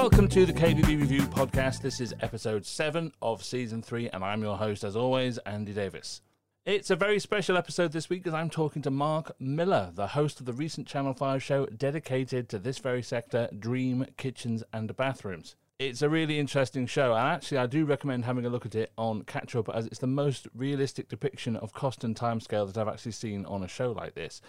Welcome to the KBB Review podcast. This is episode 7 of season 3, and I'm your host, as always, Andy Davies. It's a very special episode this week because I'm talking to Mark Millar, the host of the recent Channel 5 show dedicated to this very sector Dream Kitchens and Bathrooms. It's a really interesting show, and actually, I do recommend having a look at it on Catch Up as it's the most realistic depiction of cost and timescale that I've actually seen on a show like this.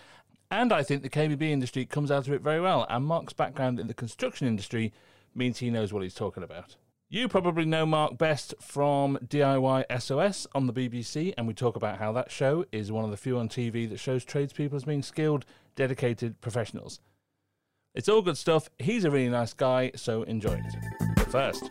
And I think the KBB industry comes out of it very well, and Mark's background in the construction industry means he knows what he's talking about. You probably know Mark best from DIY SOS on the BBC, and we talk about how that show is one of the few on TV that shows tradespeople as being skilled, dedicated professionals. It's all good stuff. He's a really nice guy, so enjoy it. But first,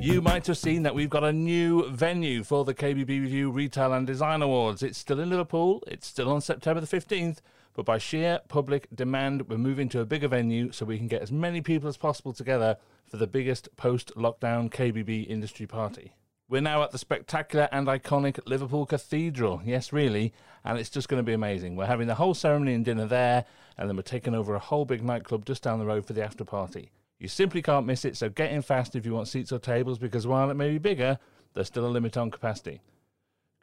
you might have seen that we've got a new venue for the KBB Review Retail and Design Awards. It's still in Liverpool, it's still on September the 15th, but by sheer public demand, we're moving to a bigger venue so we can get as many people as possible together for the biggest post lockdown KBB industry party. We're now at the spectacular and iconic Liverpool Cathedral. Yes, really. And it's just going to be amazing. We're having the whole ceremony and dinner there, and then we're taking over a whole big nightclub just down the road for the after party. You simply can't miss it, so get in fast if you want seats or tables because while it may be bigger, there's still a limit on capacity.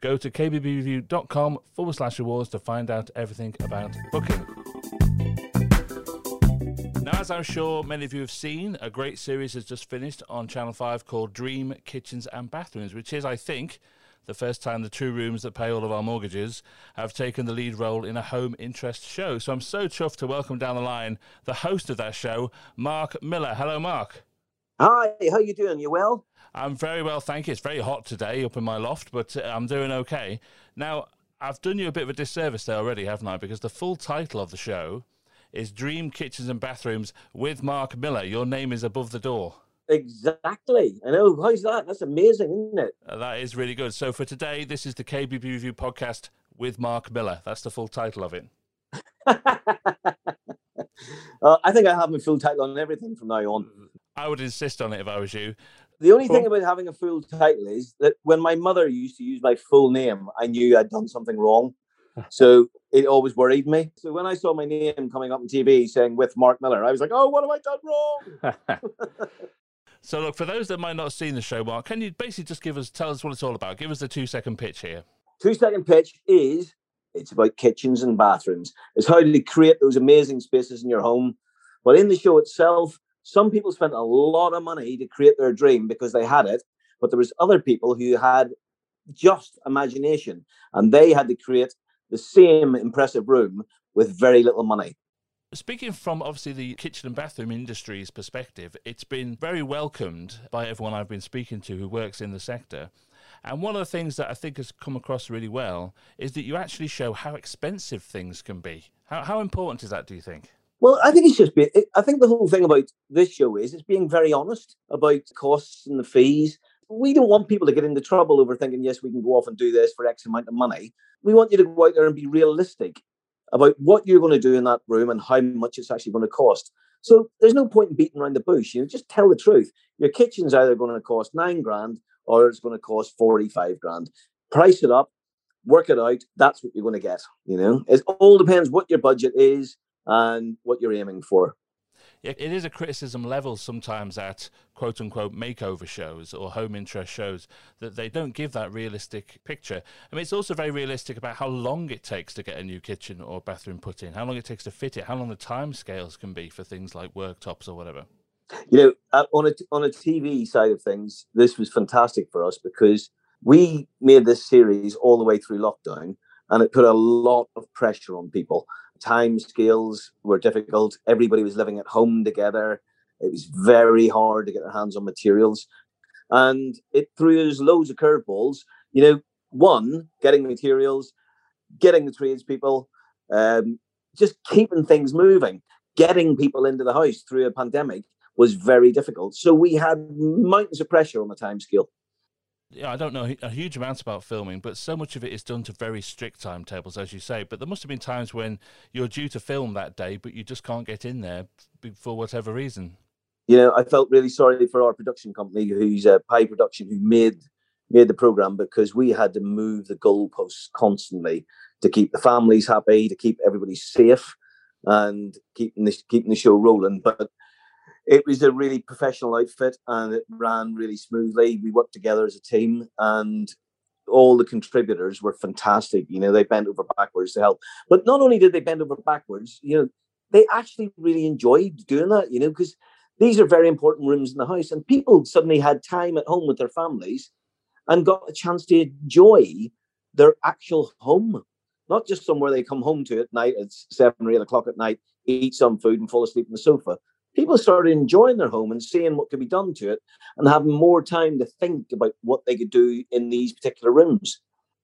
Go to kbbreview.com forward slash awards to find out everything about booking. Now, as I'm sure many of you have seen, a great series has just finished on Channel 5 called Dream Kitchens and Bathrooms, which is, I think, the first time the two rooms that pay all of our mortgages have taken the lead role in a home interest show. So I'm so chuffed to welcome down the line the host of that show, Mark Millar. Hello, Mark. Hi, how are you doing? You well? I'm very well, thank you. It's very hot today up in my loft, but uh, I'm doing okay. Now, I've done you a bit of a disservice there already, haven't I? Because the full title of the show is Dream Kitchens and Bathrooms with Mark Millar. Your name is above the door. Exactly. I know. How's that? That's amazing, isn't it? Uh, that is really good. So for today, this is the KBB Review podcast with Mark Millar. That's the full title of it. uh, I think I have my full title on everything from now on. I would insist on it if I was you. The only thing about having a full title is that when my mother used to use my full name, I knew I'd done something wrong. So it always worried me. So when I saw my name coming up on TV saying with Mark Millar, I was like, oh, what have I done wrong? So, look, for those that might not have seen the show, Mark, can you basically just give us, tell us what it's all about? Give us the two second pitch here. Two second pitch is it's about kitchens and bathrooms. It's how to create those amazing spaces in your home. But in the show itself, some people spent a lot of money to create their dream because they had it, but there was other people who had just imagination and they had to create the same impressive room with very little money. Speaking from obviously the kitchen and bathroom industry's perspective, it's been very welcomed by everyone I've been speaking to who works in the sector. And one of the things that I think has come across really well is that you actually show how expensive things can be. How, how important is that, do you think? Well, I think it's just, be, I think the whole thing about this show is it's being very honest about costs and the fees. We don't want people to get into trouble over thinking, yes, we can go off and do this for X amount of money. We want you to go out there and be realistic about what you're going to do in that room and how much it's actually going to cost. So there's no point in beating around the bush. You know, just tell the truth. Your kitchen's either going to cost nine grand or it's going to cost 45 grand. Price it up, work it out. That's what you're going to get. You know, it all depends what your budget is and what you're aiming for it is a criticism level sometimes at quote unquote makeover shows or home interest shows that they don't give that realistic picture. I mean, it's also very realistic about how long it takes to get a new kitchen or bathroom put in, how long it takes to fit it, how long the time scales can be for things like worktops or whatever. You know, uh, on a on a TV side of things, this was fantastic for us because we made this series all the way through lockdown, and it put a lot of pressure on people time scales were difficult. Everybody was living at home together. It was very hard to get their hands on materials. And it threw us loads of curveballs. You know, one, getting materials, getting the tradespeople, um, just keeping things moving, getting people into the house through a pandemic was very difficult. So we had mountains of pressure on the time scale yeah, I don't know a huge amount about filming, but so much of it is done to very strict timetables, as you say. But there must have been times when you're due to film that day, but you just can't get in there for whatever reason. You know, I felt really sorry for our production company, who's a Pie Production, who made made the program because we had to move the goalposts constantly to keep the families happy, to keep everybody safe, and keeping the keeping the show rolling. But it was a really professional outfit and it ran really smoothly. We worked together as a team and all the contributors were fantastic. You know, they bent over backwards to help. But not only did they bend over backwards, you know, they actually really enjoyed doing that, you know, because these are very important rooms in the house. And people suddenly had time at home with their families and got a chance to enjoy their actual home, not just somewhere they come home to at night at seven or eight o'clock at night, eat some food and fall asleep on the sofa. People started enjoying their home and seeing what could be done to it and having more time to think about what they could do in these particular rooms.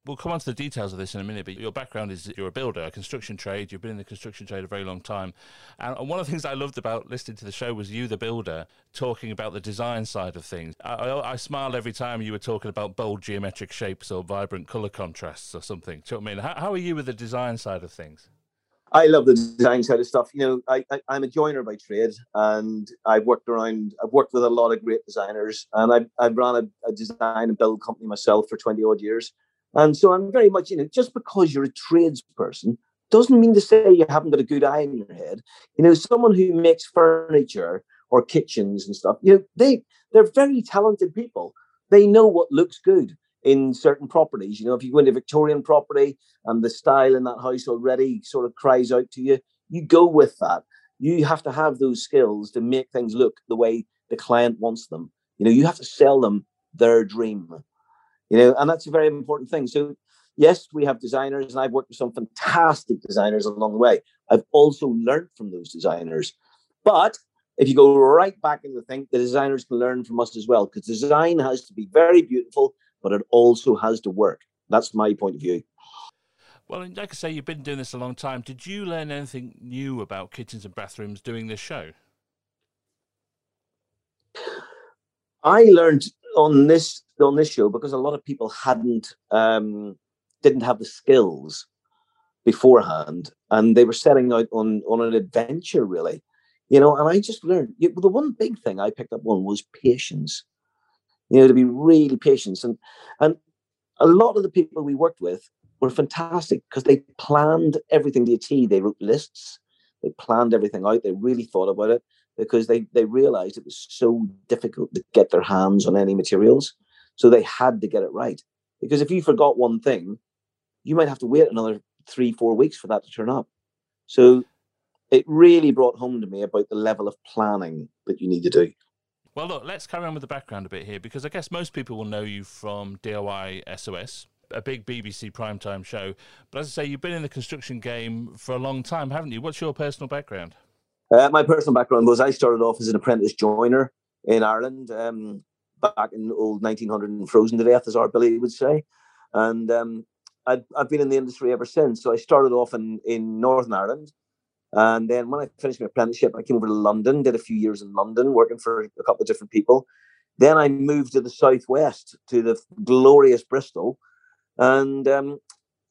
We'll come on to the details of this in a minute, but your background is you're a builder, a construction trade. You've been in the construction trade a very long time. And one of the things I loved about listening to the show was you, the builder, talking about the design side of things. I, I, I smiled every time you were talking about bold geometric shapes or vibrant colour contrasts or something. Do you know what I mean? How, how are you with the design side of things? I love the design side of stuff. You know, I, I am a joiner by trade, and I've worked around. I've worked with a lot of great designers, and I've I've run a, a design and build company myself for twenty odd years. And so I'm very much, you know, just because you're a tradesperson doesn't mean to say you haven't got a good eye in your head. You know, someone who makes furniture or kitchens and stuff, you know, they they're very talented people. They know what looks good in certain properties. You know, if you go into Victorian property and the style in that house already sort of cries out to you, you go with that. You have to have those skills to make things look the way the client wants them. You know, you have to sell them their dream you know, and that's a very important thing. So, yes, we have designers, and I've worked with some fantastic designers along the way. I've also learned from those designers. But if you go right back into the thing, the designers can learn from us as well, because design has to be very beautiful, but it also has to work. That's my point of view. Well, like I say, you've been doing this a long time. Did you learn anything new about kitchens and bathrooms doing this show? I learned on this on this show because a lot of people hadn't um, didn't have the skills beforehand, and they were setting out on on an adventure really, you know. And I just learned you, the one big thing I picked up on was patience. You know, to be really patient, and and a lot of the people we worked with were fantastic because they planned everything to a T. They wrote lists, they planned everything out, they really thought about it because they they realized it was so difficult to get their hands on any materials. So they had to get it right. Because if you forgot one thing, you might have to wait another three, four weeks for that to turn up. So it really brought home to me about the level of planning that you need to do. Well, look, let's carry on with the background a bit here because I guess most people will know you from DIY SOS, a big BBC primetime show. But as I say, you've been in the construction game for a long time, haven't you? What's your personal background? Uh, my personal background was I started off as an apprentice joiner in Ireland. Um, back in old 1900 and frozen to death, as our Billy would say. And um, I've, I've been in the industry ever since. So I started off in, in Northern Ireland. And then when I finished my apprenticeship, I came over to London, did a few years in London, working for a couple of different people. Then I moved to the southwest, to the glorious Bristol, and um,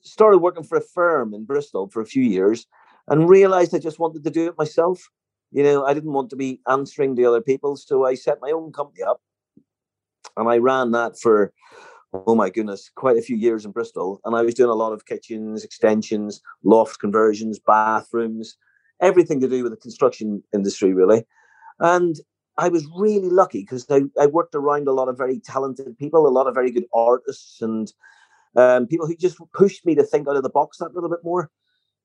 started working for a firm in Bristol for a few years and realized I just wanted to do it myself. You know, I didn't want to be answering to other people. So I set my own company up and I ran that for, oh my goodness, quite a few years in Bristol. And I was doing a lot of kitchens, extensions, loft conversions, bathrooms, everything to do with the construction industry, really. And I was really lucky because I, I worked around a lot of very talented people, a lot of very good artists, and um, people who just pushed me to think out of the box that little bit more.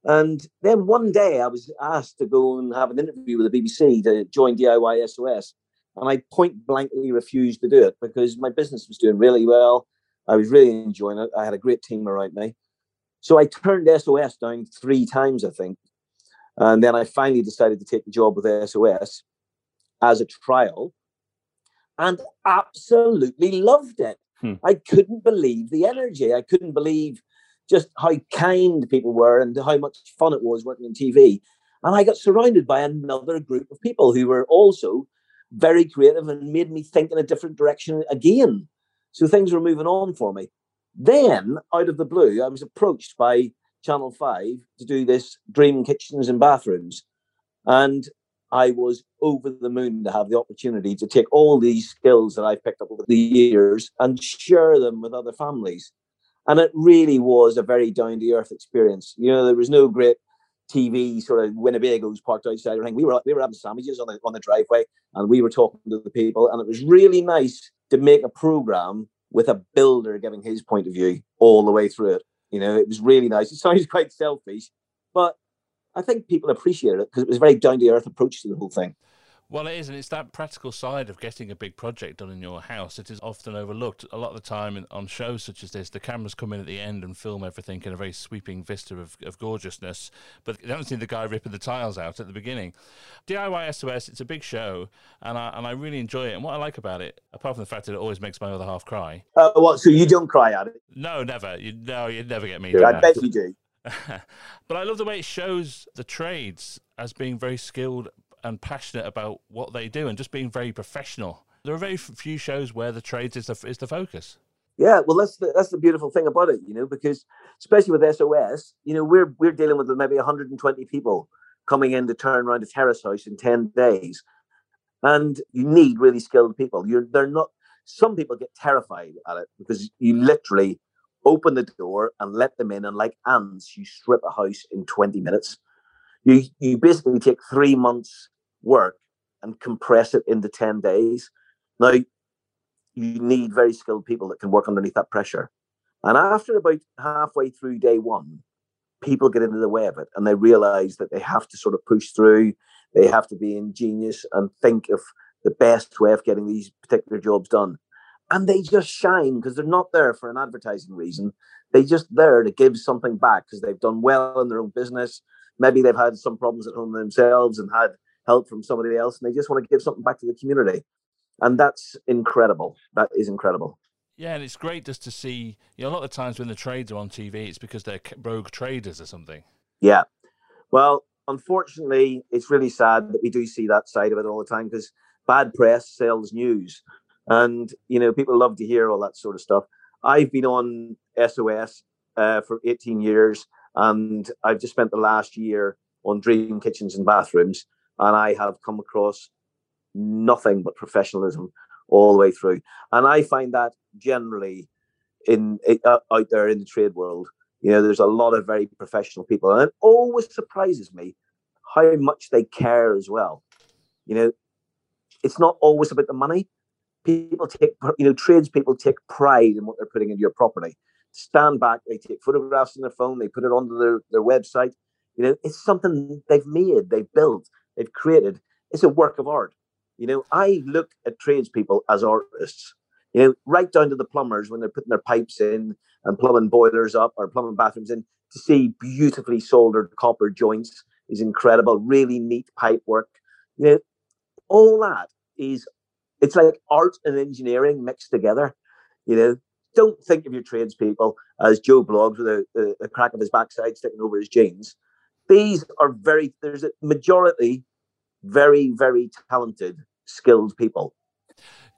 And then one day I was asked to go and have an interview with the BBC to join DIY SOS. And I point blankly refused to do it because my business was doing really well. I was really enjoying it. I had a great team around me. So I turned SOS down three times, I think. And then I finally decided to take the job with SOS as a trial and absolutely loved it. Hmm. I couldn't believe the energy. I couldn't believe just how kind people were and how much fun it was working in TV. And I got surrounded by another group of people who were also very creative and made me think in a different direction again. So things were moving on for me. Then, out of the blue, I was approached by Channel 5 to do this Dream Kitchens and Bathrooms. And I was over the moon to have the opportunity to take all these skills that I've picked up over the years and share them with other families. And it really was a very down to earth experience. You know, there was no great TV sort of Winnebagos parked outside. I think we were we were having sandwiches on the on the driveway, and we were talking to the people, and it was really nice to make a program with a builder giving his point of view all the way through it. You know, it was really nice. It sounds quite selfish, but I think people appreciated it because it was a very down to earth approach to the whole thing. Well, it is, and it's that practical side of getting a big project done in your house. It is often overlooked. A lot of the time on shows such as this, the cameras come in at the end and film everything in a very sweeping vista of, of gorgeousness, but you don't see the guy ripping the tiles out at the beginning. DIY SOS, it's a big show, and I, and I really enjoy it. And what I like about it, apart from the fact that it always makes my other half cry. Uh, what? So you don't cry at it? No, never. You, no, you'd never get me. I bet you do. but I love the way it shows the trades as being very skilled and passionate about what they do and just being very professional. There are very few shows where the trades is the, is the focus. Yeah, well, that's the, that's the beautiful thing about it, you know, because especially with SOS, you know, we're we're dealing with maybe 120 people coming in to turn around a terrace house in 10 days, and you need really skilled people. You're they're not. Some people get terrified at it because you literally open the door and let them in, and like ants, you strip a house in 20 minutes. You you basically take three months work and compress it into 10 days. Now, you need very skilled people that can work underneath that pressure. And after about halfway through day one, people get into the way of it and they realize that they have to sort of push through, they have to be ingenious and think of the best way of getting these particular jobs done. And they just shine because they're not there for an advertising reason. They're just there to give something back because they've done well in their own business. Maybe they've had some problems at home themselves and had help from somebody else and they just want to give something back to the community. And that's incredible. That is incredible. Yeah and it's great just to see you know a lot of times when the trades are on tv it's because they're rogue traders or something. Yeah. Well unfortunately it's really sad that we do see that side of it all the time because bad press sells news. And you know people love to hear all that sort of stuff. I've been on sos uh, for 18 years and i've just spent the last year on dream kitchens and bathrooms and I have come across nothing but professionalism all the way through. And I find that generally in uh, out there in the trade world, you know, there's a lot of very professional people, and it always surprises me how much they care as well. You know, it's not always about the money. People take, you know, tradespeople take pride in what they're putting into your property. Stand back, they take photographs on their phone, they put it onto their, their website. You know, it's something they've made, they've built they've created it's a work of art. You know, I look at tradespeople as artists. You know, right down to the plumbers when they're putting their pipes in and plumbing boilers up or plumbing bathrooms in to see beautifully soldered copper joints is incredible. Really neat pipe work. You know, all that is it's like art and engineering mixed together. You know, don't think of your tradespeople as Joe Bloggs with a, a, a crack of his backside sticking over his jeans these are very there's a majority very very talented skilled people.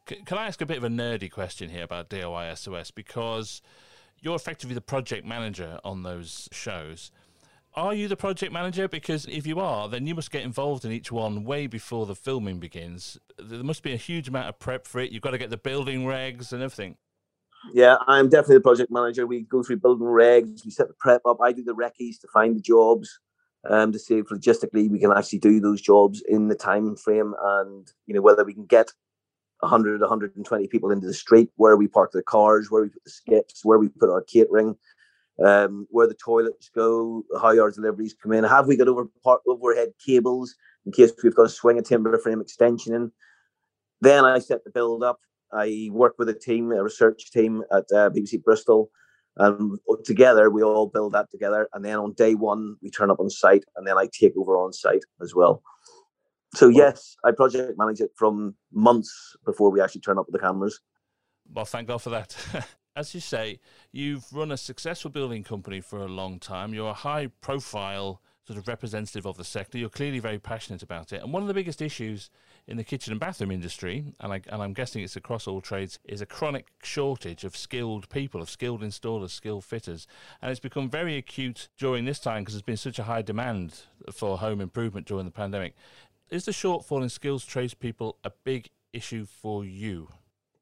Can i ask a bit of a nerdy question here about DIY SOS because you're effectively the project manager on those shows. Are you the project manager? Because if you are then you must get involved in each one way before the filming begins. There must be a huge amount of prep for it. You've got to get the building regs and everything. Yeah, I'm definitely the project manager. We go through building regs, we set the prep up. I do the recce's to find the jobs um, to see if logistically we can actually do those jobs in the time frame and you know whether we can get 100 120 people into the street where we park the cars where we put the skips where we put our catering um, where the toilets go how our deliveries come in. Have we got over overhead cables in case we've got to swing a timber frame extension in? Then i set the build up. I work with a team a research team at uh, bbc bristol Um, and together we all build that together and then on day one we turn up on site and then i take over on site as well. So yes i project manage it from months before we actually turn up with the cameras. Well thank god for that. As you say you've run a successful building company for a long time. You're a high profile sort of representative of the sector. You're clearly very passionate about it. And one of the biggest issues in the kitchen and bathroom industry, and, I, and I'm guessing it's across all trades, is a chronic shortage of skilled people, of skilled installers, skilled fitters. And it's become very acute during this time because there's been such a high demand for home improvement during the pandemic. Is the shortfall in skills tradespeople a big issue for you?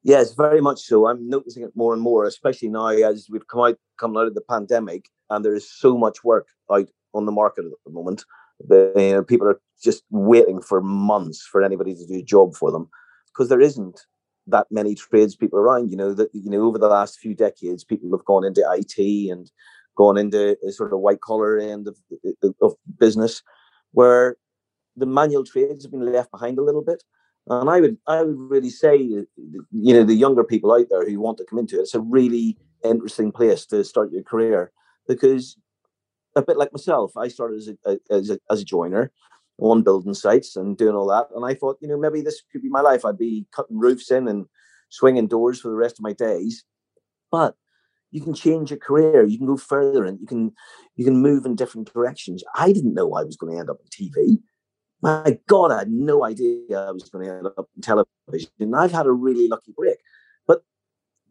Yes, very much so. I'm noticing it more and more, especially now as we've come out come out of the pandemic and there is so much work out on the market at the moment. You know, people are just waiting for months for anybody to do a job for them because there isn't that many tradespeople around. You know that you know over the last few decades, people have gone into IT and gone into a sort of white collar end of, uh, uh, of business, where the manual trades have been left behind a little bit. And I would I would really say, you know, the younger people out there who want to come into it, it's a really interesting place to start your career because a bit like myself, I started as a, as a, as a joiner on building sites and doing all that. And I thought, you know, maybe this could be my life. I'd be cutting roofs in and swinging doors for the rest of my days. But you can change your career. You can go further and you can you can move in different directions. I didn't know I was going to end up on TV. My God, I had no idea I was going to end up in television. I've had a really lucky break. But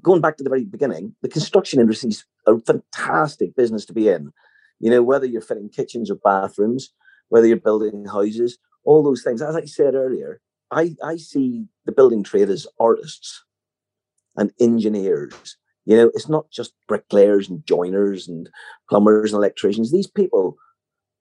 going back to the very beginning, the construction industry is a fantastic business to be in. You know, whether you're fitting kitchens or bathrooms, whether you're building houses, all those things. As I said earlier, I, I see the building trade as artists and engineers. You know, it's not just bricklayers and joiners and plumbers and electricians. These people,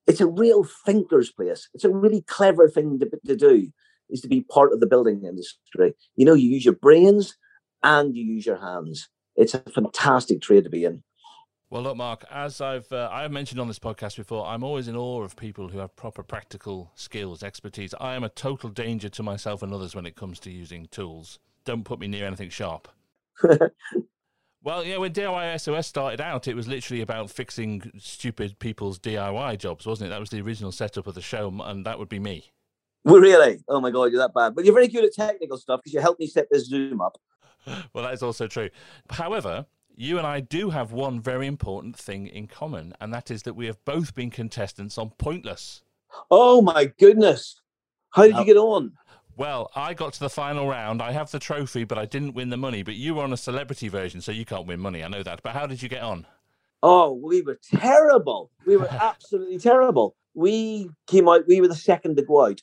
it's a real thinker's place. It's a really clever thing to, to do, is to be part of the building industry. You know, you use your brains and you use your hands. It's a fantastic trade to be in. Well, look, Mark, as I've uh, I've mentioned on this podcast before, I'm always in awe of people who have proper practical skills, expertise. I am a total danger to myself and others when it comes to using tools. Don't put me near anything sharp. well, yeah, when DIY SOS started out, it was literally about fixing stupid people's DIY jobs, wasn't it? That was the original setup of the show, and that would be me. Well, really? Oh my God, you're that bad. But you're very good at technical stuff because you helped me set this Zoom up. well, that is also true. However, you and I do have one very important thing in common, and that is that we have both been contestants on Pointless. Oh my goodness. How did you get on? Well, I got to the final round. I have the trophy, but I didn't win the money. But you were on a celebrity version, so you can't win money. I know that. But how did you get on? Oh, we were terrible. We were absolutely terrible. We came out, we were the second to go out.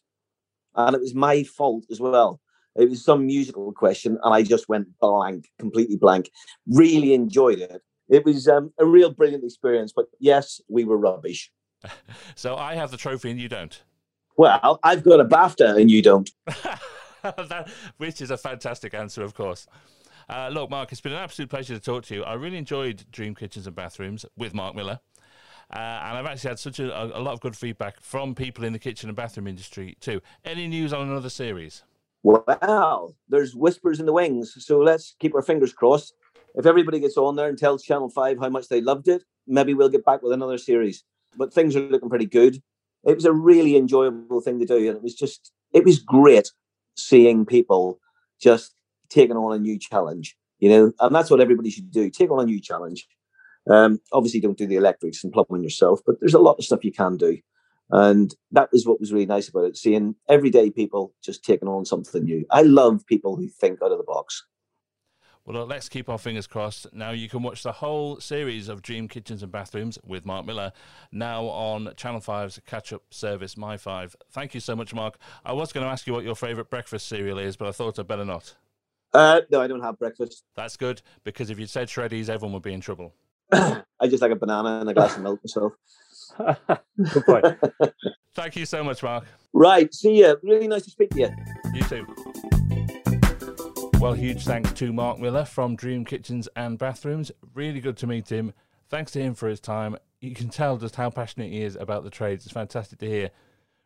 And it was my fault as well. It was some musical question, and I just went blank, completely blank. Really enjoyed it. It was um, a real brilliant experience. But yes, we were rubbish. so I have the trophy, and you don't. Well, I've got a BAFTA, and you don't. that, which is a fantastic answer, of course. Uh, look, Mark, it's been an absolute pleasure to talk to you. I really enjoyed Dream Kitchens and Bathrooms with Mark Millar. Uh, and I've actually had such a, a, lot of good feedback from people in the kitchen and bathroom industry too. Any news on another series? Well, there's whispers in the wings, so let's keep our fingers crossed. If everybody gets on there and tells Channel 5 how much they loved it, maybe we'll get back with another series. But things are looking pretty good. It was a really enjoyable thing to do, and it was just, it was great seeing people just taking on a new challenge, you know, and that's what everybody should do take on a new challenge. Um, obviously, don't do the electrics and plumbing yourself, but there's a lot of stuff you can do. And that was what was really nice about it, seeing everyday people just taking on something new. I love people who think out of the box. Well, let's keep our fingers crossed. Now, you can watch the whole series of Dream Kitchens and Bathrooms with Mark Millar now on Channel 5's catch up service, My 5. Thank you so much, Mark. I was going to ask you what your favourite breakfast cereal is, but I thought I'd better not. Uh, no, I don't have breakfast. That's good because if you said Shreddies, everyone would be in trouble. I just like a banana and a glass of milk myself. Good point. Thank you so much, Mark. Right. See you. Really nice to speak to you. You too. Well, huge thanks to Mark Millar from Dream Kitchens and Bathrooms. Really good to meet him. Thanks to him for his time. You can tell just how passionate he is about the trades. It's fantastic to hear.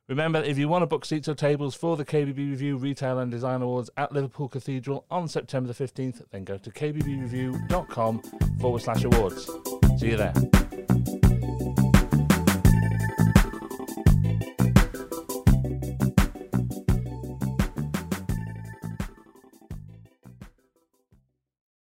Remember, if you want to book seats or tables for the KBB Review Retail and Design Awards at Liverpool Cathedral on September the 15th, then go to kbbreview.com forward slash awards. See you there.